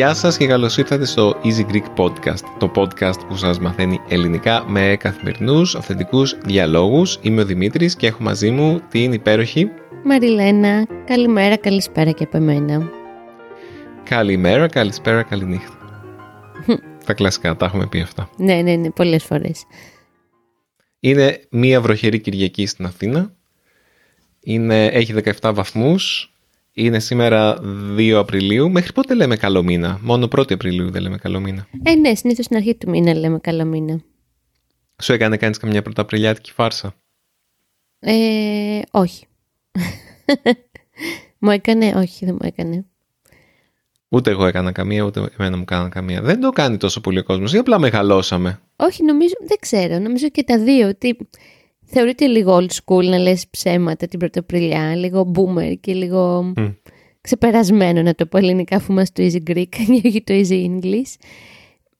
Γεια σας και καλώς ήρθατε στο Easy Greek Podcast, το podcast που σας μαθαίνει ελληνικά με καθημερινούς, αυθεντικούς διαλόγους. Είμαι ο Δημήτρης και έχω μαζί μου την υπέροχη... Μαριλένα, καλημέρα, καλησπέρα και από εμένα. Καλημέρα, καλησπέρα, καληνύχτα. τα κλασικά, τα έχουμε πει αυτά. Ναι, ναι, ναι, πολλές φορές. Είναι μία βροχερή Κυριακή στην Αθήνα. Είναι, έχει 17 βαθμούς είναι σήμερα 2 Απριλίου. Μέχρι πότε λέμε καλό μήνα; Μόνο 1η Απριλίου δεν λέμε καλό μήνα. Ε, ναι, συνήθως στην αρχή του μήνα λέμε καλό μήνα. Σου έκανε κάνεις καμιά πρωταπριλιάτικη φάρσα; Ε, όχι. μου έκανε, όχι, δεν μου έκανε. Ούτε εγώ έκανα καμία, ούτε εμένα μου κάναν καμία. Δεν το κάνει τόσο πολύ ο κόσμος. Ή απλά μεγαλώσαμε. Όχι, νομίζω, δεν ξέρω. Νομίζω και τα δύο. Ότι θεωρείται λίγο old school να λες ψέματα την Πρωτοπριλιά, λίγο boomer και λίγο ξεπερασμένο να το πω ελληνικά αφού είμαστε το easy Greek και όχι το easy English.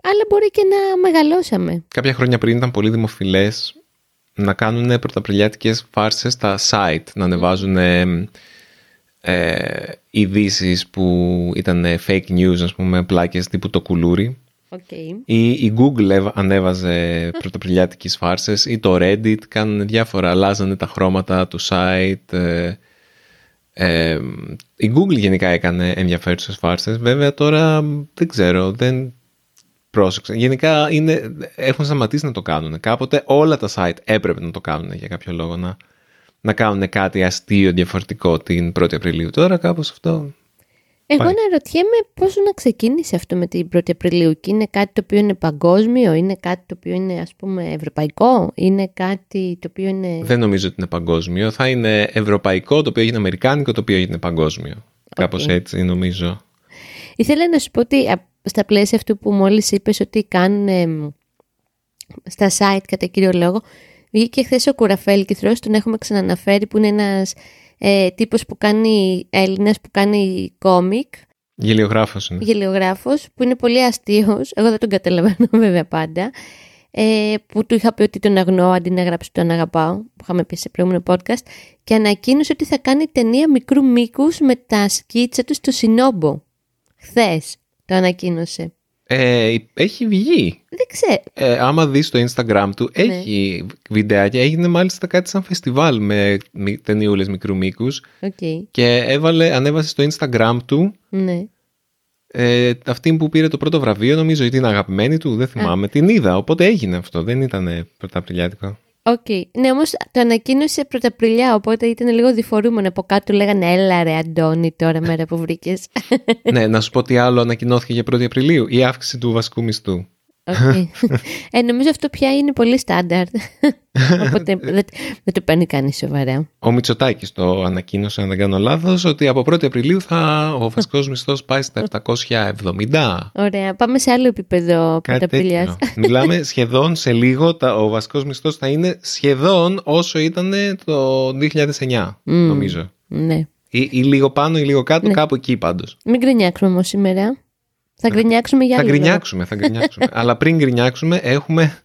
Αλλά μπορεί και να μεγαλώσαμε. Κάποια χρόνια πριν ήταν πολύ δημοφιλές να κάνουν πρωταπριλιάτικες φάρσες στα site, να ανεβάζουν ε, ειδήσεις που ήταν fake news, ας πούμε, πλάκες τύπου το κουλούρι Okay. Η, η Google ανέβαζε πρωτοπριλιάτικες φάρσες ή το Reddit κάνουν διάφορα, αλλάζανε τα χρώματα του site. Ε, ε, η Google γενικά έκανε ενδιαφέρουσες φάρσες. Βέβαια τώρα δεν ξέρω, δεν πρόσεξα. Γενικά είναι, έχουν σταματήσει να το κάνουν. Κάποτε όλα τα site έπρεπε να το κάνουν για κάποιο λόγο να, να κάνουν κάτι αστείο διαφορετικό την 1η Απριλίου. Τώρα κάπως αυτό εγώ να αναρωτιέμαι πώς να ξεκίνησε αυτό με την 1η Απριλίου και είναι κάτι το οποίο είναι παγκόσμιο, είναι κάτι το οποίο είναι ας πούμε ευρωπαϊκό, είναι κάτι το οποίο είναι... Δεν νομίζω ότι είναι παγκόσμιο, θα είναι ευρωπαϊκό το οποίο έγινε αμερικάνικο το οποίο έγινε παγκόσμιο. Okay. Κάπως έτσι νομίζω. Ήθελα να σου πω ότι στα πλαίσια αυτού που μόλις είπες ότι κάνουν στα site κατά κύριο λόγο, βγήκε χθες ο Κουραφέλ και τον έχουμε ξαναναφέρει που είναι ένας ε, τύπος που κάνει, Έλληνας που κάνει κόμικ. Γελιογράφος είναι. Γελιογράφος που είναι πολύ αστείος, εγώ δεν τον καταλαβαίνω βέβαια πάντα. Ε, που του είχα πει ότι τον αγνώ αντί να γράψει τον αγαπάω, που είχαμε πει σε προηγούμενο podcast, και ανακοίνωσε ότι θα κάνει ταινία μικρού μήκους με τα σκίτσα του στο Σινόμπο. Χθες το ανακοίνωσε. Ε, έχει βγει. Δεν ξέρω. Ε, άμα δεις το Instagram του, ναι. έχει βιντεάκια. Έγινε μάλιστα κάτι σαν φεστιβάλ με ταινιούλες μικρού μήκους. Okay. Και έβαλε, ανέβασε στο Instagram του ναι. ε, αυτή που πήρε το πρώτο βραβείο, νομίζω, ή την αγαπημένη του, δεν θυμάμαι. Την είδα, οπότε έγινε αυτό. Δεν ήταν πρωταπριλιάτικο. OK. Okay. Ναι, όμως το ανακοίνωσε πρωταπριλιά, οπότε ήταν λίγο διφορούμενο. Από κάτω λέγανε Έλα ρε Αντώνη, τώρα μέρα που βρήκες. ναι, να σου πω τι άλλο ανακοινώθηκε για 1η Απριλίου. Η αύξηση του βασικού μισθού. Okay. ε, νομίζω αυτό πια είναι πολύ στάνταρτ. Οπότε δεν, δεν το παίρνει κανείς σοβαρά. Ο Μητσοτάκης το ανακοίνωσε, αν δεν κάνω λάθος, ότι από 1η Απριλίου θα, ο βασικός μισθός πάει στα 770. Ωραία. Πάμε σε άλλο επίπεδο πρωταπριλιά. Μιλάμε σχεδόν σε λίγο. Τα, ο βασικός μισθός θα είναι σχεδόν όσο ήταν το 2009, νομίζω. Ναι. Ή, ή, λίγο πάνω ή λίγο κάτω, ναι. κάπου εκεί πάντως. Μην γκρινιάξουμε όμως σήμερα. Θα γκρινιάξουμε για άλλο. Θα γκρινιάξουμε, θα γκρινιάξουμε. Αλλά πριν γκρινιάξουμε, έχουμε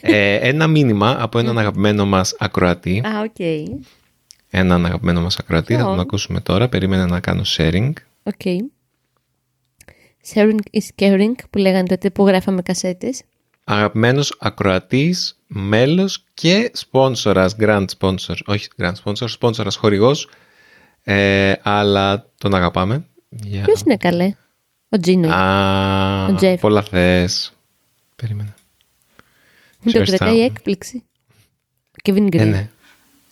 ε, ένα μήνυμα από έναν αγαπημένο μας ακροατή. Α, OK. Okay. Έναν αγαπημένο μας ακροατή, θα τον ακούσουμε τώρα. Περίμενα να κάνω sharing. OK. Okay. Sharing is caring, που λέγανε τότε που γράφαμε κασέτες. Αγαπημένος ακροατής, μέλος και σπόνσορας, grand sponsor. Όχι grand sponsor, σπόνσορας χορηγός. Ε, αλλά τον αγαπάμε. Ποιος είναι καλέ; Ο Τζίνο. Α, ο Τζεφ. πολλά θες. Περίμενα. Μην το κρατάει έκπληξη. Kevin Green. Ε, ναι.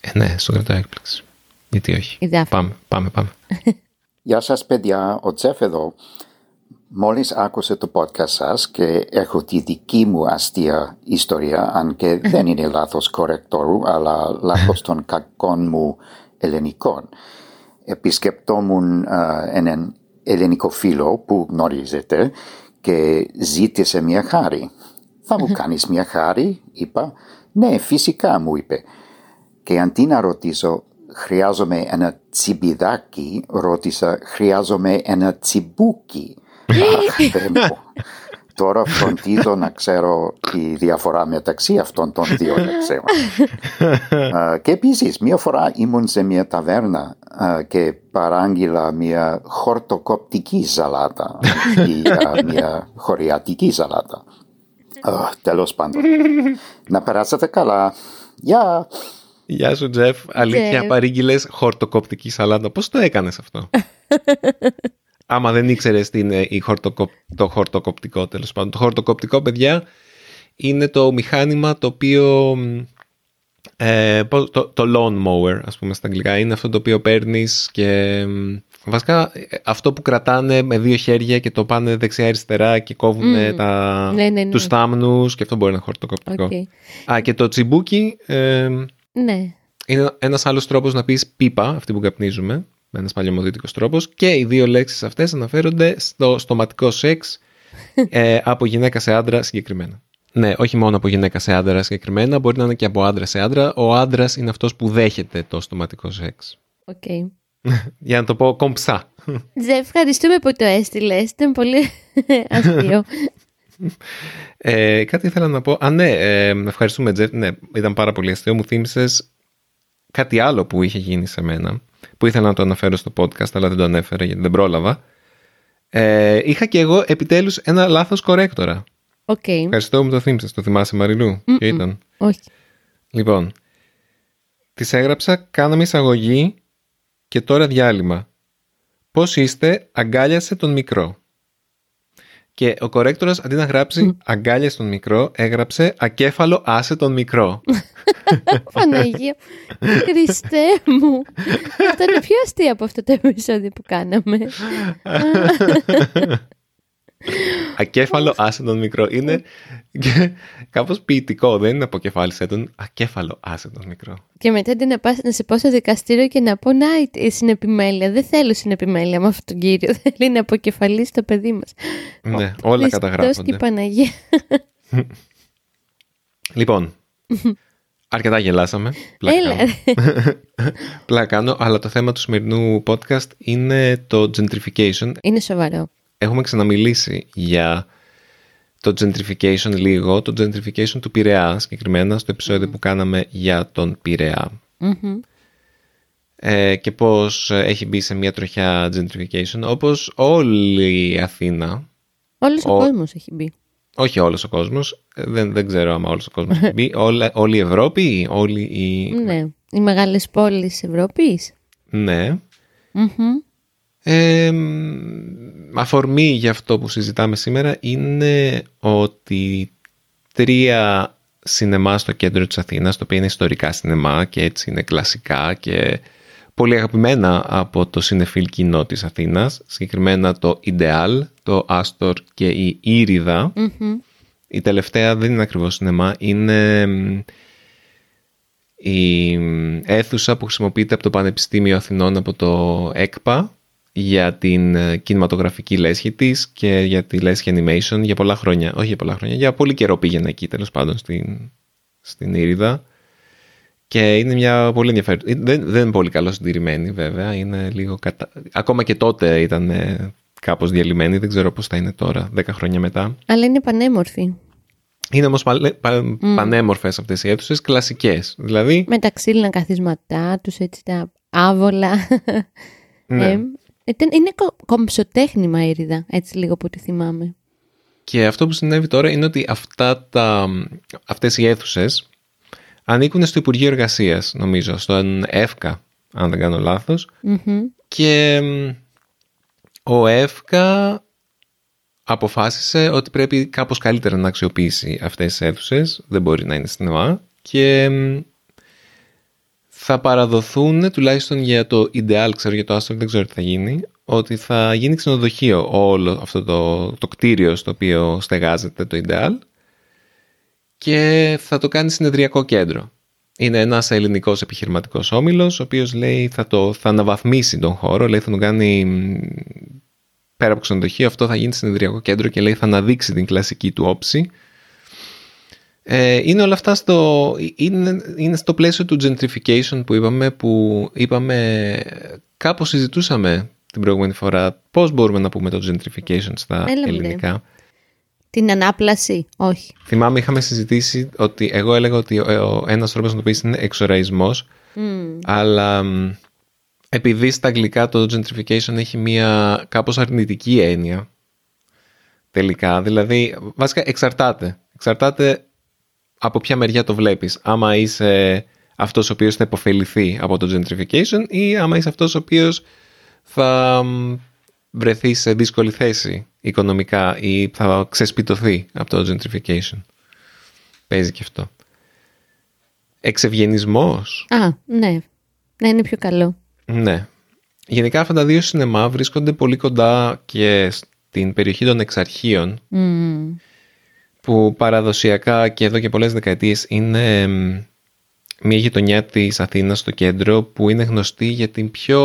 Ε, ναι, στο κρατάει έκπληξη. Γιατί όχι. Πάμε, πάμε, πάμε. Γεια σας παιδιά, ο Τζεφ εδώ. Μόλις άκουσε το podcast σας και έχω τη δική μου αστεία ιστορία, αν και δεν είναι λάθος κορεκτόρου, αλλά λάθος των κακών μου ελληνικών. Επισκεπτόμουν uh, έναν ελληνικό φίλο που γνωρίζετε και ζήτησε μια χάρη. Θα μου κάνεις μια χάρη, είπα. Ναι, φυσικά μου είπε. Και αντί να ρωτήσω, χρειάζομαι ένα τσιμπιδάκι, ρώτησα χρειάζομαι ένα τσιμπούκι. Αχ, Θεέ μου. Τώρα φροντίζω να ξέρω τη διαφορά μεταξύ αυτών των δύο λέξεων. Α, και επίσης, μία φορά ήμουν σε μια ταβέρνα α, και παράγγειλα μια χορτοκοπτική σαλάτα ή α, μια χωριατική σαλάτα. Τέλος πάντων. να περάσετε καλά. Γεια! Γεια σου, Τζεφ. Αλήθεια, Τζεφ. παρήγγειλες χορτοκοπτική σαλάτα. Πώς το έκανες αυτό; Άμα δεν ήξερες τι είναι η χορτοκοπ... το χορτοκοπτικό, τέλος πάντων. Το χορτοκοπτικό, παιδιά, είναι το μηχάνημα το οποίο. Ε, πώς- το, το lawn mower, ας πούμε στα αγγλικά, είναι αυτό το οποίο παίρνεις και μ, βασικά ε, αυτό που κρατάνε με δύο χέρια και το πάνε δεξιά-αριστερά και κόβουν Μμμ. τα, Ναι, ναι, ναι. τους θάμνους και αυτό μπορεί να είναι χορτοκοπτικό. Οκ. Α, και το τσιμπούκι ε, Ναι. είναι ένας άλλος τρόπος να πεις πίπα, αυτή που καπνίζουμε, με ένας παλαιομοδίτικος τρόπος και οι δύο λέξεις αυτές αναφέρονται στο στοματικό σεξ ε, από γυναίκα σε άντρα συγκεκριμένα. Ναι, όχι μόνο από γυναίκα σε άντρα συγκεκριμένα, μπορεί να είναι και από άντρα σε άντρα. Ο άντρας είναι αυτός που δέχεται το στοματικό σεξ. Οκ. Για να το πω κομψά. Τζεφ, ευχαριστούμε που το έστειλες. Ήταν πολύ αστείο. Ε, κάτι ήθελα να πω. Α, ναι, ε, ευχαριστούμε, Τζεφ. Ναι, ήταν πάρα πολύ αστείο. Μου θύμισες κάτι άλλο που είχε γίνει σε μένα, που ήθελα να το αναφέρω στο podcast, αλλά δεν το ανέφερα γιατί δεν πρόλαβα. Ε, είχα και εγώ επιτέλους ένα λάθος κορέκτορα. Οκ. Ευχαριστώ που μου το θύμισες. Το θυμάσαι, Μαριλού; Ποιο ήταν. Όχι. Λοιπόν, της έγραψα, κάναμε εισαγωγή και τώρα διάλειμμα. Πώς είστε, αγκάλιασε τον μικρό. Και ο κορέκτορας αντί να γράψει αγκάλιασε τον μικρό, έγραψε ακέφαλο άσε τον μικρό. Παναγία. Χριστέ μου. Αυτό είναι πιο αστείο από αυτό το επεισόδιο που κάναμε. ακέφαλο άσε τον μικρό. Είναι και κάπως ποιητικό, δεν είναι αποκεφάλισε τον. Ακέφαλο άσε τον μικρό. Και μετά αντί να, πας, να σε πάω στο δικαστήριο και να πω Να, η συνεπιμέλεια. Δεν θέλω συνεπιμέλεια με αυτόν τον κύριο. Θέλει να αποκεφαλίσει το παιδί μας. Ναι, όλα και καταγράφονται. η Παναγία. Λοιπόν, αρκετά γελάσαμε. Πλάκα Έλα. κάνω. Πλάκα κάνω, αλλά το θέμα του σημερινού podcast είναι το gentrification. Είναι σοβαρό. Έχουμε ξαναμιλήσει για το gentrification λίγο, το gentrification του Πειραιά συγκεκριμένα στο επεισόδιο που κάναμε για τον Πειραιά. Μμμ. Ε, και πώς ε, έχει μπει σε μια τροχιά gentrification, όπως όλη η Αθήνα, Όλος ο, Ο- κόσμος έχει μπει. όχι όλος ο κόσμος, ε, δεν, δεν ξέρω άμα όλος ο κόσμος έχει μπει, όλα, όλη η Ευρώπη, όλη η... Ναι. Οι μεγάλες πόλεις της Ευρώπης. Ναι. Μμμ. Ε, μ, αφορμή για αυτό που συζητάμε σήμερα είναι ότι τρία σινεμά στο κέντρο της Αθήνας, το οποίο είναι ιστορικά σινεμά και έτσι είναι κλασικά και πολύ αγαπημένα από το συνεφίλ κοινό της Αθήνας, συγκεκριμένα το Ideal, το Astor και η Ήριδα. Μμμ. Η τελευταία δεν είναι ακριβώς σινεμά, είναι μ, η μ, αίθουσα που χρησιμοποιείται από το Πανεπιστήμιο Αθηνών από το ΕΚΠΑ για την ε, κινηματογραφική λέσχη της και για τη λέσχη animation για πολλά χρόνια. Όχι για πολλά χρόνια, για πολύ καιρό πήγαινα εκεί τέλος πάντων στην, στην Ήριδα. Και είναι μια πολύ ενδιαφέρον. Δεν, δεν είναι πολύ καλό συντηρημένη βέβαια. Είναι λίγο κατα... Ακόμα και τότε ήταν ε, κάπως διαλυμένη. Δεν ξέρω πώς θα είναι τώρα, 10 χρόνια μετά. Αλλά είναι πανέμορφη. Είναι όμως παλε, πα, πανέμορφες αυτές οι αίθουσες, κλασικές. Δηλαδή, Με τα ξύλινα καθίσματά τους, έτσι τα άβολα. ναι. Ε, ήταν- είναι κο- κομψοτέχνημα η Ήριδα, έτσι λίγο που τη θυμάμαι. Και αυτό που συνέβη τώρα είναι ότι αυτά τα, αυτές οι αίθουσες ανήκουν στο Υπουργείο Εργασίας, νομίζω, στον ΕΦΚΑ, αν δεν κάνω λάθος. Μμμ. Και μ, ο ΕΦΚΑ αποφάσισε ότι πρέπει κάπως καλύτερα να αξιοποιήσει αυτές τις αίθουσες, δεν μπορεί να είναι σινεμά, και μ, θα παραδοθούν, τουλάχιστον για το Ideal, ξέρω για το Astor, δεν ξέρω τι θα γίνει, ότι θα γίνει ξενοδοχείο όλο αυτό το, το κτίριο στο οποίο στεγάζεται το Ideal και θα το κάνει συνεδριακό κέντρο. Είναι ένας ελληνικός επιχειρηματικός όμιλος, ο οποίος λέει θα, το, θα αναβαθμίσει τον χώρο, λέει θα τον κάνει μ, πέρα από ξενοδοχείο, αυτό θα γίνει συνεδριακό κέντρο και λέει θα αναδείξει την κλασική του όψη. Ε, είναι όλα αυτά στο, είναι, είναι στο πλαίσιο του gentrification που είπαμε, που είπαμε, κάπως συζητούσαμε την προηγούμενη φορά πώς μπορούμε να πούμε το gentrification στα ελληνικά; Την ανάπλαση, όχι. Θυμάμαι είχαμε συζητήσει ότι εγώ έλεγα ότι ο, ένας τρόπος να το πεις είναι εξοραϊσμός, αλλά επειδή στα αγγλικά το gentrification έχει μία κάπως αρνητική έννοια τελικά, δηλαδή βασικά εξαρτάται. Εξαρτάται από ποια μεριά το βλέπεις. Άμα είσαι αυτός ο οποίος θα υποφεληθεί από το gentrification ή άμα είσαι αυτός ο οποίος θα βρεθεί σε δύσκολη θέση οικονομικά ή θα ξεσπιτωθεί από το gentrification. Παίζει και αυτό. Εξευγενισμός. Α, ναι. Ναι, είναι πιο καλό. Ναι. Γενικά αυτά τα δύο σινεμά βρίσκονται πολύ κοντά και στην περιοχή των εξαρχείων που παραδοσιακά και εδώ και πολλές δεκαετίες είναι μια γειτονιά της Αθήνας στο κέντρο που είναι γνωστή για την πιο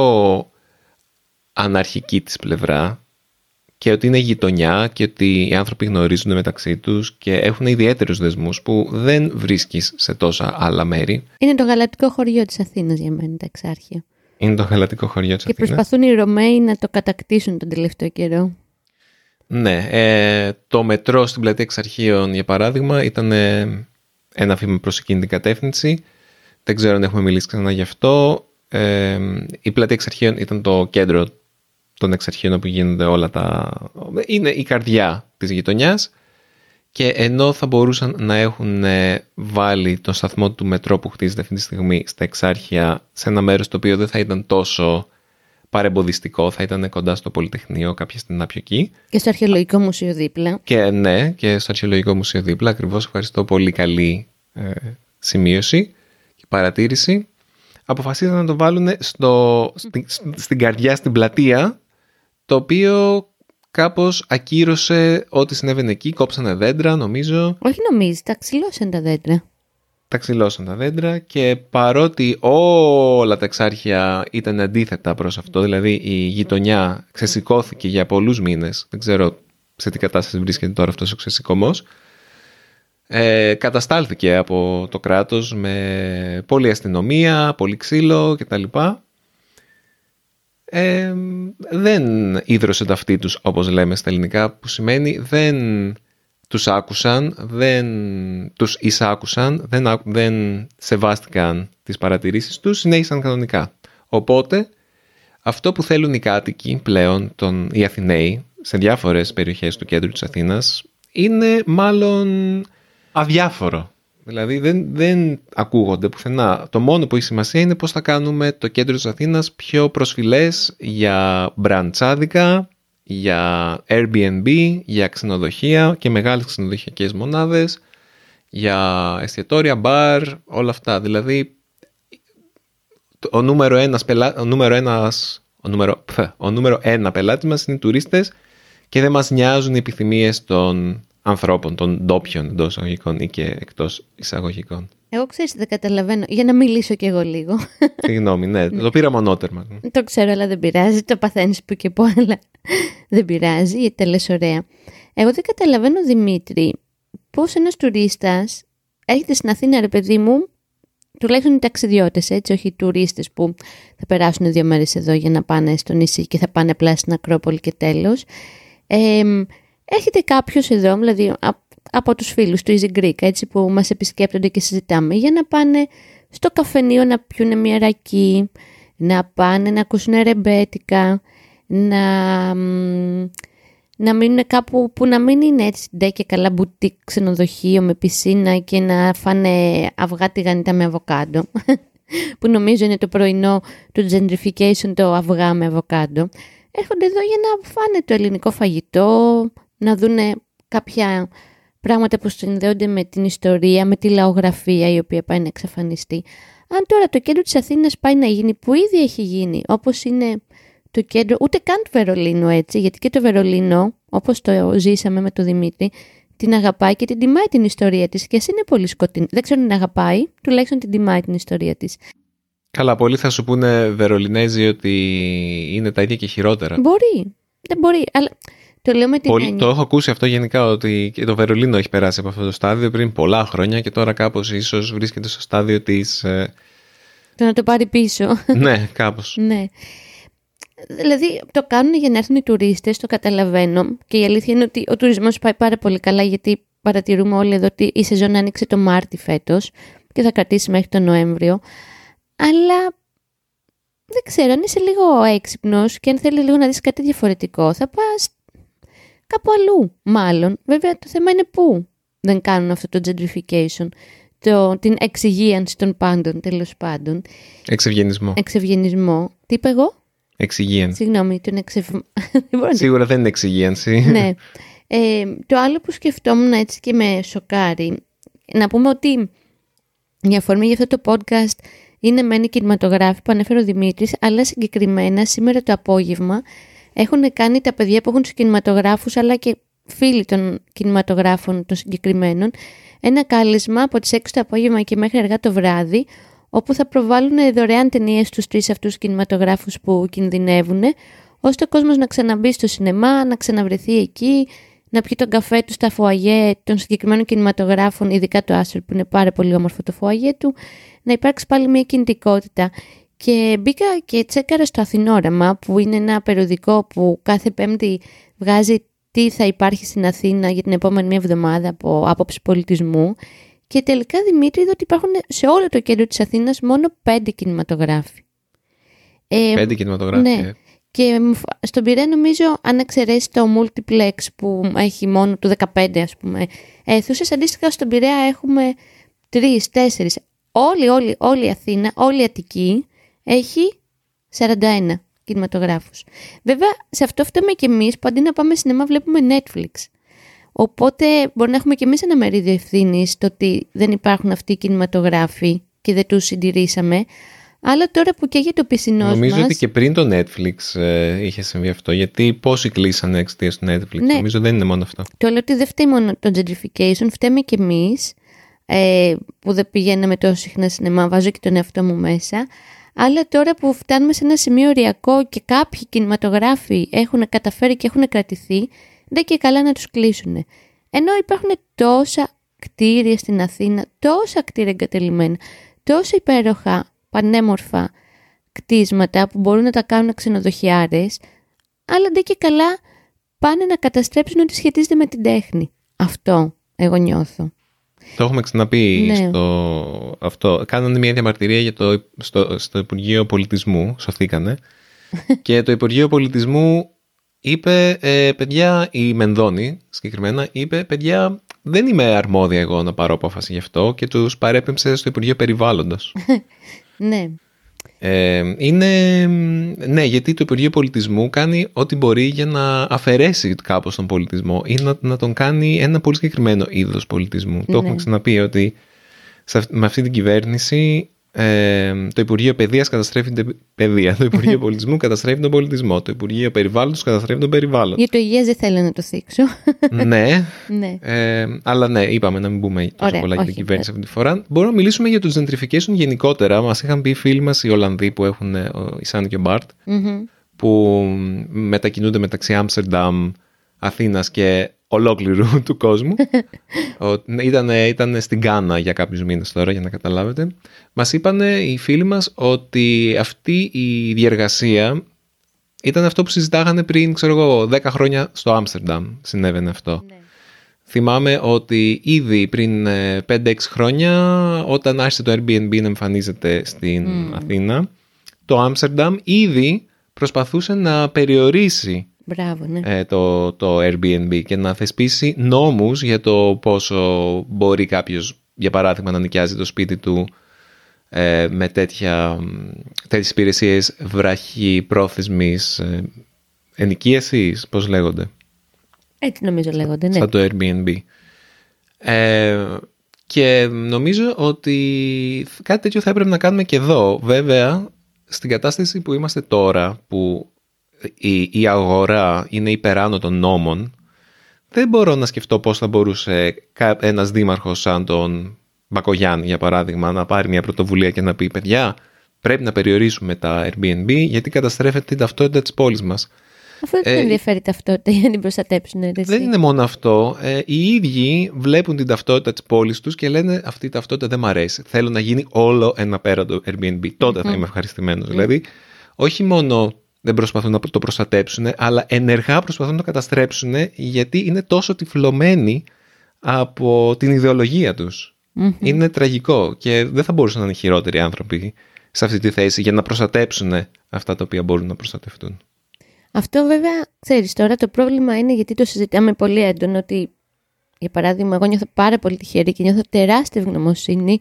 αναρχική της πλευρά και ότι είναι γειτονιά και ότι οι άνθρωποι γνωρίζονται μεταξύ τους και έχουν ιδιαίτερους δεσμούς που δεν βρίσκεις σε τόσα άλλα μέρη. Είναι το γαλατικό χωριό της Αθήνας για μένα τα εξάρχεια. Είναι το γαλατικό χωριό της και Αθήνας. Και προσπαθούν οι Ρωμαίοι να το κατακτήσουν τον τελευταίο καιρό. Ναι, ε, το μετρό στην πλατεία Εξαρχείων για παράδειγμα ήταν ε, ένα βήμα προς εκείνη την κατεύθυνση. Δεν ξέρω αν έχουμε μιλήσει ξανά γι' αυτό. Ε, η πλατεία Εξαρχείων ήταν το κέντρο των Εξαρχείων όπου γίνονται όλα τα... Είναι η καρδιά της γειτονιάς και ενώ θα μπορούσαν να έχουν ε, βάλει τον σταθμό του μετρό που χτίζεται αυτή τη στιγμή στα Εξάρχεια σε ένα μέρος το οποίο δεν θα ήταν τόσο παρεμποδιστικό, θα ήταν κοντά στο Πολυτεχνείο, κάποια στην πιο εκεί. Και στο Αρχαιολογικό Μουσείο δίπλα. Και ναι, και στο Αρχαιολογικό Μουσείο δίπλα, ακριβώς ευχαριστώ πολύ καλή ε, σημείωση και παρατήρηση. Αποφασίσαν να το βάλουν στο, στην καρδιά, στην πλατεία, το οποίο κάπως ακύρωσε ό,τι συνέβαινε εκεί, κόψανε δέντρα νομίζω. Όχι νομίζει, τα ξυλώσαν τα δέντρα τα ξυλώσαν τα δέντρα και παρότι όλα τα εξάρχεια ήταν αντίθετα προς αυτό, δηλαδή η γειτονιά ξεσηκώθηκε για πολλούς μήνες, δεν ξέρω σε τι κατάσταση βρίσκεται τώρα αυτός ο ξεσηκωμός, ε, καταστάλθηκε από το κράτος με πολλή αστυνομία, πολύ ξύλο κτλ. Ε, δεν ίδρωσε ταυτή τους όπως λέμε στα ελληνικά που σημαίνει δεν τους άκουσαν, δεν τους εισάκουσαν, δεν, δεν σεβάστηκαν τις παρατηρήσεις τους, συνέχισαν κανονικά. Οπότε, αυτό που θέλουν οι κάτοικοι πλέον, τον, οι Αθηναίοι, σε διάφορες περιοχές του κέντρου της Αθήνας, είναι μάλλον αδιάφορο. Δηλαδή δεν, δεν ακούγονται πουθενά. Το μόνο που έχει σημασία είναι πώς θα κάνουμε το κέντρο της Αθήνας πιο προσφυλές για μπραντσάδικα, για Airbnb, για ξενοδοχεία και μεγάλες ξενοδοχειακές μονάδες, για εστιατόρια, μπαρ, όλα αυτά. Δηλαδή, ο νούμερο, ένας πελά, ο νούμερο, ένας, ο νούμερο, ο νούμερο ένα πελάτης μας είναι οι τουρίστες και δεν μας νοιάζουν οι επιθυμίες των ανθρώπων, των ντόπιων εντός εισαγωγικών ή και εκτός εισαγωγικών. Εγώ ξέρω, δεν καταλαβαίνω. Για να μιλήσω κι εγώ λίγο. Συγγνώμη, ναι, το πήρα μονότερμα. Το ξέρω, αλλά δεν πειράζει. Το παθαίνεις που και που, αλλά δεν πειράζει, γιατί τα λες ωραία. Εγώ δεν καταλαβαίνω, Δημήτρη, πώς ένας τουρίστας έρχεται στην Αθήνα, ρε παιδί μου, τουλάχιστον οι ταξιδιώτες, έτσι, όχι οι τουρίστες που θα περάσουν δύο μέρες εδώ για να πάνε στο νησί και θα πάνε απλά στην Ακρόπολη και τέλος. Ε, έρχεται κάποιο εδώ, δηλαδή από τους φίλους του Easy Greek, έτσι, που μας επισκέπτονται και συζητάμε, για να πάνε στο καφενείο να πιούνε μια ρακή, να πάνε να ακούσουν ρεμπέτικα, να, να μείνουν κάπου που να μην είναι έτσι ντε και καλά μπουτί ξενοδοχείο με πισίνα και να φάνε αυγά τηγανίτα με αβοκάντο που νομίζω είναι το πρωινό του gentrification το αυγά με αβοκάντο. Έρχονται εδώ για να φάνε το ελληνικό φαγητό να δούνε κάποια πράγματα που συνδέονται με την ιστορία, με τη λαογραφία η οποία πάει να εξαφανιστεί. Αν τώρα το κέντρο της Αθήνας πάει να γίνει που ήδη έχει γίνει, όπως είναι το κέντρο, ούτε καν του Βερολίνου έτσι, γιατί και το Βερολίνο, όπως το ζήσαμε με τον Δημήτρη, την αγαπάει και την τιμάει την ιστορία της και ας είναι πολύ σκοτεινή. Δεν ξέρω αν την αγαπάει, τουλάχιστον την τιμάει την ιστορία της. Καλά, πολλοί θα σου πούνε Βερολινέζοι ότι είναι τα ίδια και χειρότερα. Μπορεί, δεν μπορεί, αλλά Το λέω με την Πολύ, έννοια. το έχω ακούσει αυτό γενικά ότι και το Βερολίνο έχει περάσει από αυτό το στάδιο πριν πολλά χρόνια και τώρα κάπως ίσως βρίσκεται στο στάδιο της... ε, Το να το πάρει πίσω. ναι, κάπως. ναι. Δηλαδή το κάνουν για να έρθουν οι τουρίστες, το καταλαβαίνω. Και η αλήθεια είναι ότι ο τουρισμός πάει πάρα πολύ καλά γιατί παρατηρούμε όλοι εδώ ότι η σεζόν άνοιξε το Μάρτι φέτος και θα κρατήσει μέχρι τον Νοέμβριο. Αλλά δεν ξέρω, αν είσαι λίγο έξυπνος και αν θέλεις λίγο να δεις κάτι διαφορετικό, θα πας κάπου αλλού, μάλλον. Βέβαια, το θέμα είναι πού δεν κάνουν αυτό το gentrification, το, την εξυγίανση των πάντων, τέλος πάντων. Εξευγενισμό. Εξευγενισμό. Τι είπα εγώ; Εξυγίανση. Συγγνώμη, τον εξευ... δεν μπορώ να το Σίγουρα δεν είναι εξυγίανση. ναι. Ε, το άλλο που σκεφτόμουν έτσι και με σοκάρει, να πούμε ότι η αφορμή για αυτό το podcast είναι μεν οι κινηματογράφοι που ανέφερε ο Δημήτρης, αλλά συγκεκριμένα σήμερα το απόγευμα έχουν κάνει τα παιδιά που έχουν τους κινηματογράφους, αλλά και φίλοι των κινηματογράφων των συγκεκριμένων, ένα κάλεσμα από τις 6 το απόγευμα και μέχρι αργά το βράδυ, όπου θα προβάλλουν δωρεάν ταινίες στους τρεις αυτούς κινηματογράφους που κινδυνεύουν, ώστε ο κόσμος να ξαναμπεί στο σινεμά, να ξαναβρεθεί εκεί, να πιει τον καφέ του στα φοαγέ των συγκεκριμένων κινηματογράφων, ειδικά το Άσορ που είναι πάρα πολύ όμορφο το φοαγέ του, να υπάρξει πάλι μια κινητικότητα. Και μπήκα και τσέκαρα στο Αθηνόραμα, που είναι ένα περιοδικό που κάθε πέμπτη βγάζει τι θα υπάρχει στην Αθήνα για την επόμενη μία εβδομάδα από άποψη πολιτισμού. Και τελικά Δημήτρη είδα ότι υπάρχουν σε όλο το κέντρο της Αθήνας μόνο πέντε κινηματογράφοι. Ε, Πέντε κινηματογράφοι. ναι. ε. και μου φ- στον Πειραιά νομίζω αν εξαιρέσει το multiplex που έχει μόνο του 15 ας πούμε αίθουσες, αντίστοιχα στον Πειραιά έχουμε τρεις, τέσσερις. Όλη, όλη, όλη η Αθήνα, όλη η Αττική έχει 41 κινηματογράφους. Βέβαια σε αυτό φταίμε και εμείς που αντί να πάμε σινεμά βλέπουμε Netflix. Οπότε μπορεί να έχουμε και εμείς ένα μερίδιο ευθύνης στο ότι δεν υπάρχουν αυτοί οι κινηματογράφοι και δεν τους συντηρήσαμε. Αλλά τώρα που καίγεται ο πισινός Νομίζω μας... ότι και πριν το Netflix ε, είχε συμβεί αυτό. Γιατί πόσοι κλείσανε εξαιτίας του Netflix; Ναι. Νομίζω δεν είναι μόνο αυτό. Το λέω ότι δεν φταίει μόνο το gentrification, φταίμε και εμείς ε, που δεν πηγαίναμε τόσο συχνά σινεμά, βάζω και τον εαυτό μου μέσα. Αλλά τώρα που φτάνουμε σε ένα σημείο οριακό και κάποιοι κινηματογράφοι έχουν καταφέρει και έχουν κρατηθεί, δεν και καλά να τους κλείσουν. Ενώ υπάρχουν τόσα κτίρια στην Αθήνα, τόσα κτίρια εγκατελειμμένα, τόσα υπέροχα, πανέμορφα κτίσματα που μπορούν να τα κάνουν ξενοδοχιάρες, αλλά δεν και καλά πάνε να καταστρέψουν ό,τι σχετίζεται με την τέχνη. Αυτό εγώ νιώθω. Το έχουμε ξαναπεί Ναι. στο αυτό. Κάνανε μια διαμαρτυρία για το, στο, στο Υπουργείο Πολιτισμού, σωθήκανε. και το Υπουργείο Πολιτισμού είπε, ε, παιδιά, η Μενδώνη συγκεκριμένα, είπε, παιδιά, δεν είμαι αρμόδια εγώ να πάρω απόφαση γι' αυτό και τους παρέπεμψε στο Υπουργείο Περιβάλλοντος. Ναι. Ε, είναι, ναι, γιατί το Υπουργείο Πολιτισμού κάνει ό,τι μπορεί για να αφαιρέσει κάπως τον πολιτισμό ή να, να τον κάνει ένα πολύ συγκεκριμένο είδος πολιτισμού. Το έχουμε ξαναπεί ότι σε, αυ- με αυτή την κυβέρνηση ε, το Υπουργείο Παιδείας καταστρέφει την παιδεία, το Υπουργείο Πολιτισμού καταστρέφει τον πολιτισμό, το Υπουργείο Περιβάλλοντος καταστρέφει τον περιβάλλον. Για το υγεία δεν θέλω να το θίξω. ναι, ναι. ε, αλλά ναι, είπαμε να μην πούμε τόσο Ωραία, πολλά για την όχι, κυβέρνηση αυτή τη φορά. Μπορούμε να μιλήσουμε για το gentrification γενικότερα. Μας είχαν πει οι φίλοι μας οι Ολλανδοί που έχουν, ε, ο- η Σαν και ο Μπάρτ, Μμμ. που μετακινούνται μεταξύ Άμστερνταμ, Αθήνας και ολόκληρου του κόσμου. ήταν, ήταν στην Κάνα για κάποιους μήνες τώρα για να καταλάβετε. Μας είπαν οι φίλοι μας ότι αυτή η διεργασία ήταν αυτό που συζητάγανε πριν, ξέρω εγώ, 10 χρόνια στο Άμστερνταμ συνέβαινε αυτό. Θυμάμαι ότι ήδη πριν ε, 5-6 χρόνια όταν άρχισε το Airbnb να εμφανίζεται στην Αθήνα το Άμστερνταμ ήδη προσπαθούσε να περιορίσει Μπράβο, ναι. ε, το, το Airbnb και να θεσπίσει νόμους για το πόσο μπορεί κάποιος, για παράδειγμα, να νοικιάζει το σπίτι του ε, με τέτοια, μ, τέτοιες υπηρεσίες βραχή πρόθεσμης ε, ενοικίασης, πώς λέγονται, Έτσι νομίζω λέγονται, ναι. σαν το Airbnb. Ε, και νομίζω ότι κάτι τέτοιο θα έπρεπε να κάνουμε και εδώ. Βέβαια, στην κατάσταση που είμαστε τώρα, που η, η αγορά είναι υπεράνω των νόμων, δεν μπορώ να σκεφτώ πώς θα μπορούσε κα- ένας δήμαρχος σαν τον Μπακογιάννη, για παράδειγμα, να πάρει μια πρωτοβουλία και να πει «Παιδιά, πρέπει να περιορίσουμε τα Airbnb γιατί καταστρέφεται την ταυτότητα της πόλης μας». Αυτό δεν Ε, ενδιαφέρει ταυτότητα για να την προστατέψουν. ρε, εσύ. Δεν είναι μόνο αυτό. Ε, οι ίδιοι βλέπουν την ταυτότητα της πόλης τους και λένε αυτή η ταυτότητα δεν μ' αρέσει. Θέλω να γίνει όλο ένα πέραντο Airbnb. Τότε θα είμαι ευχαριστημένος. Δηλαδή, όχι μόνο δεν προσπαθούν να το προστατέψουν, αλλά ενεργά προσπαθούν να το καταστρέψουν γιατί είναι τόσο τυφλωμένοι από την ιδεολογία τους. Είναι τραγικό και δεν θα μπορούσαν να είναι χειρότεροι άνθρωποι σε αυτή τη θέση για να προστατέψουν αυτά τα οποία μπορούν να προστατευτούν. Αυτό βέβαια, ξέρεις τώρα το πρόβλημα είναι γιατί το συζητάμε πολύ έντονο ότι για παράδειγμα εγώ νιώθω πάρα πολύ τυχερή και νιώθω τεράστια ευγνωμοσύνη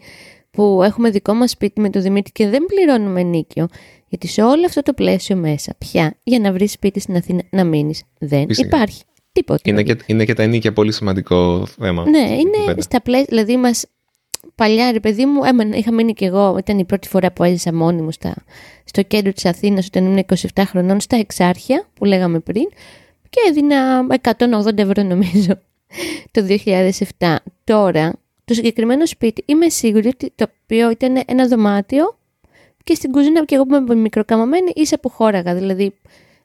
που έχουμε δικό μας σπίτι με τον Δημήτρη και δεν πληρώνουμε νίκιο. Γιατί σε όλο αυτό το πλαίσιο μέσα πια για να βρεις σπίτι στην Αθήνα να μείνεις δεν Φυσικά. υπάρχει τίποτα. Είναι και, είναι και τα ενίκια πολύ σημαντικό θέμα. Ναι, στην είναι κουβέντα. στα πλαίσια, δηλαδή μας παλιά ρε παιδί μου, έμενα, είχα μείνει κι εγώ, ήταν η πρώτη φορά που έζησα μόνη μου στα, στο κέντρο της Αθήνας όταν ήμουν 27 χρονών, στα Εξάρχεια που λέγαμε πριν και έδινα 180 ευρώ νομίζω το 2007. Τώρα, το συγκεκριμένο σπίτι είμαι σίγουρη ότι το οποίο ήταν ένα δωμάτιο και στην κουζίνα και εγώ που είμαι μικροκαμωμένη ίσα που χώραγα, δηλαδή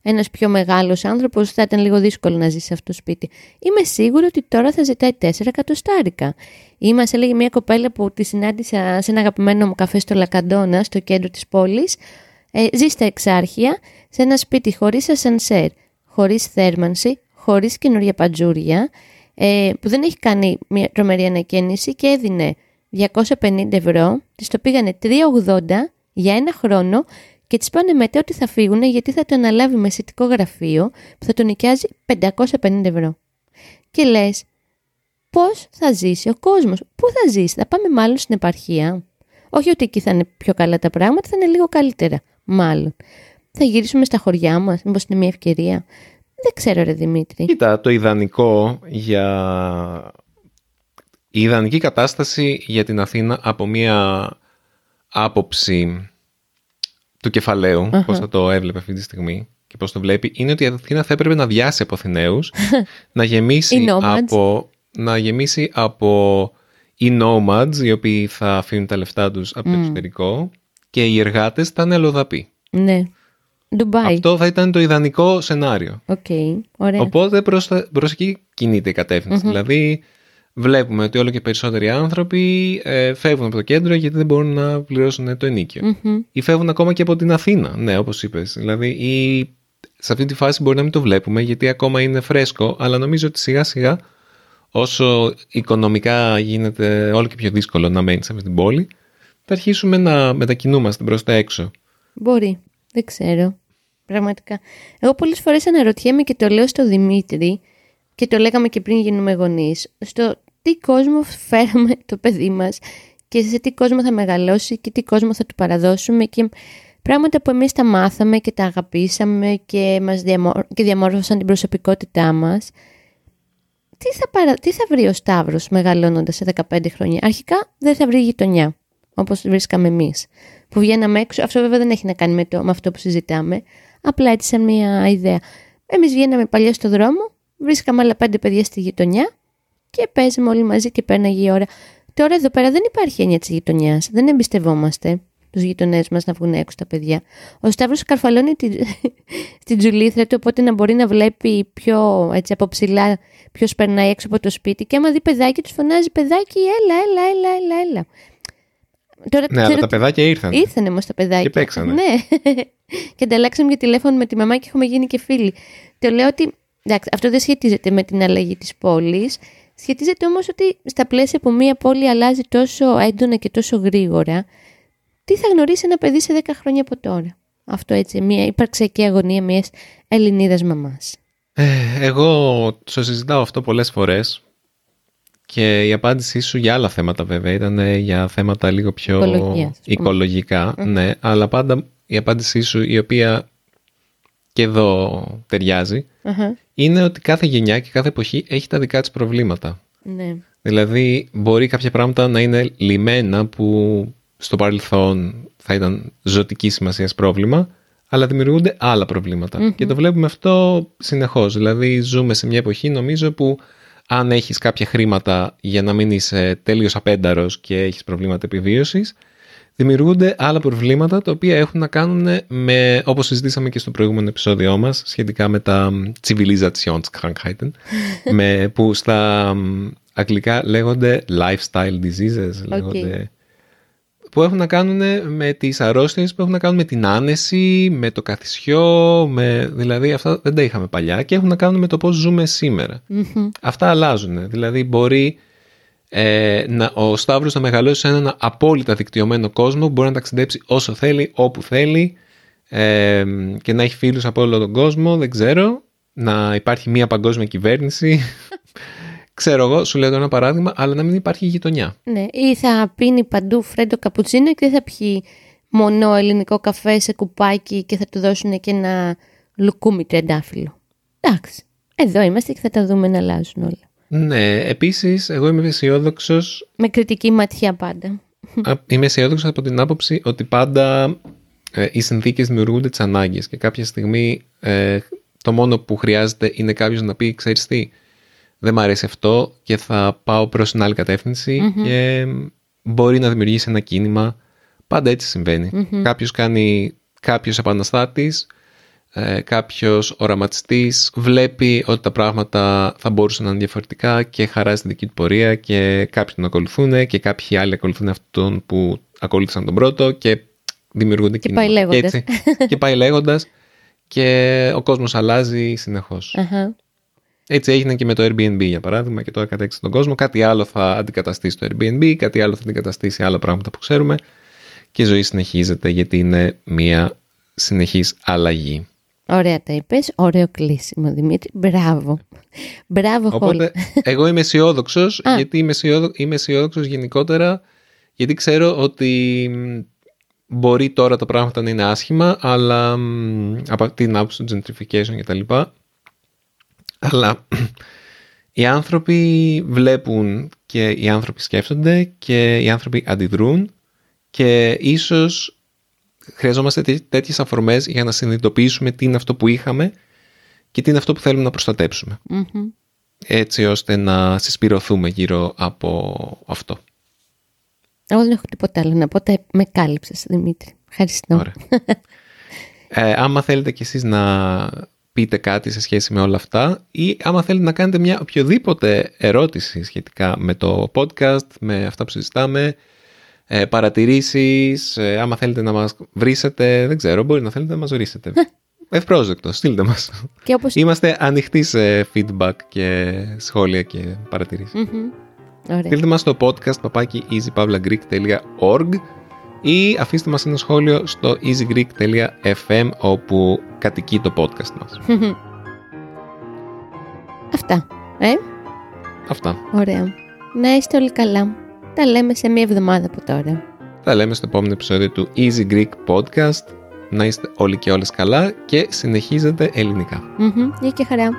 ένας πιο μεγάλος άνθρωπος θα ήταν λίγο δύσκολο να ζει σε αυτό το σπίτι. Είμαι σίγουρη ότι τώρα θα ζητάει 4 εκατοστάρικα. Ή μα έλεγε μια κοπέλα που τη συνάντησα σε ένα αγαπημένο μου καφέ στο Λακαντόνα, στο κέντρο της πόλης. Ε, ζει στα εξάρχεια, σε ένα σπίτι χωρίς ασανσέρ, χωρίς θέρμανση, χωρίς καινούργια παντζούρια, ε, που δεν έχει κάνει μια τρομερή ανακαίνιση και έδινε 250 ευρώ, της το πήγανε 380 για ένα χρόνο και της πάνε μετά ότι θα φύγουν γιατί θα το αναλάβει μεσητικό γραφείο που θα τον νοικιάζει 550 ευρώ. Και λες, πώς θα ζήσει ο κόσμος, πού θα ζήσει, θα πάμε μάλλον στην επαρχία. Όχι ότι εκεί θα είναι πιο καλά τα πράγματα, θα είναι λίγο καλύτερα. Μάλλον. Θα γυρίσουμε στα χωριά μας, μήπως είναι μια ευκαιρία. Δεν ξέρω, ρε Δημήτρη. Κοίτα, το ιδανικό για... Η ιδανική κατάσταση για την Αθήνα από μία άποψη του κεφαλαίου, πώς θα το έβλεπε αυτή τη στιγμή και πώς το βλέπει, είναι ότι η Αθήνα θα έπρεπε να διάσει από Αθηναίους, να γεμίσει Οι nomads. από, να γεμίσει από οι nomads, οι οποίοι θα αφήνουν τα λεφτά τους από το εξωτερικό και οι εργάτες θα είναι αλλοδαποί. Ναι. Ντουμπάι. Αυτό θα ήταν το ιδανικό σενάριο. Οκ. Ωραία. Οπότε προς, τα- προς εκεί κινείται η κατεύθυνση. Δηλαδή βλέπουμε ότι όλο και περισσότεροι άνθρωποι ε, φεύγουν από το κέντρο γιατί δεν μπορούν να πληρώσουν το ενοίκιο. Ή φεύγουν ακόμα και από την Αθήνα, ναι όπως είπες. Δηλαδή ή σε αυτή τη φάση μπορεί να μην το βλέπουμε γιατί ακόμα είναι φρέσκο, αλλά νομίζω ότι σιγά σιγά όσο οικονομικά γίνεται όλο και πιο δύσκολο να μένεις σε αυτή την πόλη, θα αρχίσουμε να μετακινούμαστε προς τα έξω. Μπορεί. Δεν ξέρω. Πραγματικά. Εγώ πολλές φορές αναρωτιέμαι και το λέω στο Δημήτρη και το λέγαμε και πριν γίνουμε γονείς. Στο τι κόσμο φέραμε το παιδί μας και σε τι κόσμο θα μεγαλώσει και τι κόσμο θα του παραδώσουμε και πράγματα που εμείς τα μάθαμε και τα αγαπήσαμε και, μας διαμο... και διαμόρφωσαν την προσωπικότητά μας. Τι θα, παρα... τι θα βρει ο Σταύρος μεγαλώνοντας σε 15 χρόνια; Αρχικά δεν θα βρει γειτονιά, όπως βρίσκαμε εμείς. Που βγαίναμε έξω, αυτό βέβαια δεν έχει να κάνει με, το... με αυτό που συζητάμε, απλά έτσι σαν μια ιδέα. Εμείς βγαίναμε παλιά στο δρόμο, βρίσκαμε άλλα πέντε παιδιά στη γειτονιά και παίζαμε όλοι μαζί και πέρναγε η ώρα. Τώρα εδώ πέρα δεν υπάρχει έννοια της γειτονιάς. Δεν εμπιστευόμαστε τους γειτονές μας να βγουν έξω τα παιδιά. Ο Σταύρος καρφαλώνει την, στην τζουλήθρα του, οπότε να μπορεί να βλέπει πιο έτσι, από ψηλά ποιος περνάει έξω από το σπίτι. Και άμα δει παιδάκι, τους φωνάζει παιδάκι, έλα, έλα, έλα, έλα, έλα. Τώρα, Ναι, αλλά τα παιδάκια ήρθαν. Ήρθαν όμως τα παιδάκια. Και παίξανε. Ναι. και ανταλλάξαμε και τηλέφωνο με τη μαμά και έχουμε γίνει και φίλοι. Το λέω ότι. Εντάξει, αυτό δεν σχετίζεται με την αλλαγή της πόλης. Σχετίζεται όμως ότι στα πλαίσια που μία πόλη αλλάζει τόσο έντονα και τόσο γρήγορα, τι θα γνωρίσει ένα παιδί σε 10 χρόνια από τώρα; Αυτό έτσι, μια υπαρξιακή αγωνία μιας Ελληνίδας μαμάς. Ε, εγώ το συζητάω αυτό πολλές φορές και η απάντησή σου για άλλα θέματα βέβαια ήταν για θέματα λίγο πιο Οικολογίας, ας πούμε. οικολογικά, ναι, αλλά πάντα η απάντησή σου η οποία και εδώ ταιριάζει είναι ότι κάθε γενιά και κάθε εποχή έχει τα δικά της προβλήματα. Ναι. Δηλαδή μπορεί κάποια πράγματα να είναι λιμένα που στο παρελθόν θα ήταν ζωτική σημασίας πρόβλημα, αλλά δημιουργούνται άλλα προβλήματα. Και το βλέπουμε αυτό συνεχώς. Δηλαδή ζούμε σε μια εποχή νομίζω που αν έχεις κάποια χρήματα για να μην είσαι τέλειος απένταρος και έχεις προβλήματα επιβίωσης, δημιουργούνται άλλα προβλήματα τα οποία έχουν να κάνουν με, όπως συζητήσαμε και στο προηγούμενο επεισόδιό μας, σχετικά με τα Zivilisationskrankheiten, με, που στα αγγλικά λέγονται lifestyle diseases, λέγονται, που έχουν να κάνουν με τις αρρώστιες που έχουν να κάνουν με την άνεση, με το καθισιό, με, δηλαδή αυτά δεν τα είχαμε παλιά και έχουν να κάνουν με το πώς ζούμε Αυτά αλλάζουν, δηλαδή μπορεί ε, να, ο Σταύρος να μεγαλώσει σε έναν απόλυτα δικτυωμένο κόσμο που μπορεί να ταξιδέψει όσο θέλει, όπου θέλει ε, και να έχει φίλους από όλο τον κόσμο, δεν ξέρω, να υπάρχει μια παγκόσμια κυβέρνηση, ξέρω εγώ, σου λέω ένα παράδειγμα, αλλά να μην υπάρχει γειτονιά. Ναι, ή θα πίνει παντού φρέντο καπουτσίνο και δεν θα πιει μόνο ελληνικό καφέ σε κουπάκι και θα του δώσουν και ένα λουκούμι τρεντάφυλλο. Εντάξει, εδώ είμαστε και θα τα δούμε να αλλάζουν όλα. Ναι, επίσης εγώ είμαι αισιόδοξο. Με κριτική ματιά πάντα. Είμαι αισιόδοξος από την άποψη ότι πάντα ε, οι συνθήκες δημιουργούνται τις ανάγκες και κάποια στιγμή ε, το μόνο που χρειάζεται είναι κάποιος να πει: Ξέρεις τι, δεν μου αρέσει αυτό και θα πάω προς την άλλη και μπορεί να δημιουργήσει ένα κίνημα. Πάντα έτσι συμβαίνει. Mm-hmm. Κάποιος κάνει κάποιος επαναστάτης ε, κάποιος οραματιστής βλέπει ότι τα πράγματα θα μπορούσαν να είναι διαφορετικά και χαράζει την δική του πορεία και κάποιοι τον ακολουθούν και κάποιοι άλλοι ακολουθούν αυτόν που ακολούθησαν τον πρώτο και δημιουργούνται και πάει λέγοντας. Και, έτσι, και πάει λέγοντας και ο κόσμος αλλάζει Έτσι έγινε και με το Airbnb για παράδειγμα και τώρα κατέξυσε τον κόσμο. Κάτι άλλο θα αντικαταστήσει το Airbnb, κάτι άλλο θα αντικαταστήσει άλλα πράγματα που ξέρουμε και η ζωή συνεχίζεται γιατί είναι μια συνεχής αλλαγή. Ωραία τα είπες. Ωραίο κλείσιμο, Δημήτρη. Μπράβο. Μπράβο, Οπότε, εγώ είμαι αισιόδοξος, γιατί είμαι αισιόδοξος γενικότερα, γιατί ξέρω ότι μπορεί τώρα τα πράγματα να είναι άσχημα, αλλά από την άποψη του gentrification και τα λοιπά, αλλά οι άνθρωποι βλέπουν και οι άνθρωποι σκέφτονται και οι άνθρωποι αντιδρούν και ίσως χρειαζόμαστε τέτοιες αφορμές για να συνειδητοποιήσουμε τι είναι αυτό που είχαμε και τι είναι αυτό που θέλουμε να προστατεψουμε Έτσι ώστε να συσπηρωθούμε γύρω από αυτό. Εγώ δεν έχω τίποτα άλλο να πω. Με κάλυψες, Δημήτρη. Ευχαριστώ. Ωραία. ε, άμα θέλετε κι εσείς να πείτε κάτι σε σχέση με όλα αυτά ή άμα θέλετε να κάνετε μια οποιοδήποτε ερώτηση σχετικά με το podcast, με αυτά που συζητάμε, ε, παρατηρήσεις, ε, άμα θέλετε να μας βρίσετε, δεν ξέρω, μπορεί να θέλετε να μας βρίσετε. Ευπρόσδεκτο, στείλτε μας. Και όπως... Είμαστε ανοιχτοί σε feedback και σχόλια και παρατηρήσεις. Mm-hmm. Στείλτε μας στο podcast παπάκι easypavlagreek.org ή αφήστε μας ένα σχόλιο στο easygreek.fm όπου κατοικεί το podcast μας. Αυτά. Ε; Αυτά. Ωραία. Να είστε όλοι καλά. Τα λέμε σε μία εβδομάδα από τώρα. Τα λέμε στο επόμενο επεισόδιο του Easy Greek Podcast. Να είστε όλοι και όλες καλά και συνεχίζετε ελληνικά. Mm-hmm. και χαρά.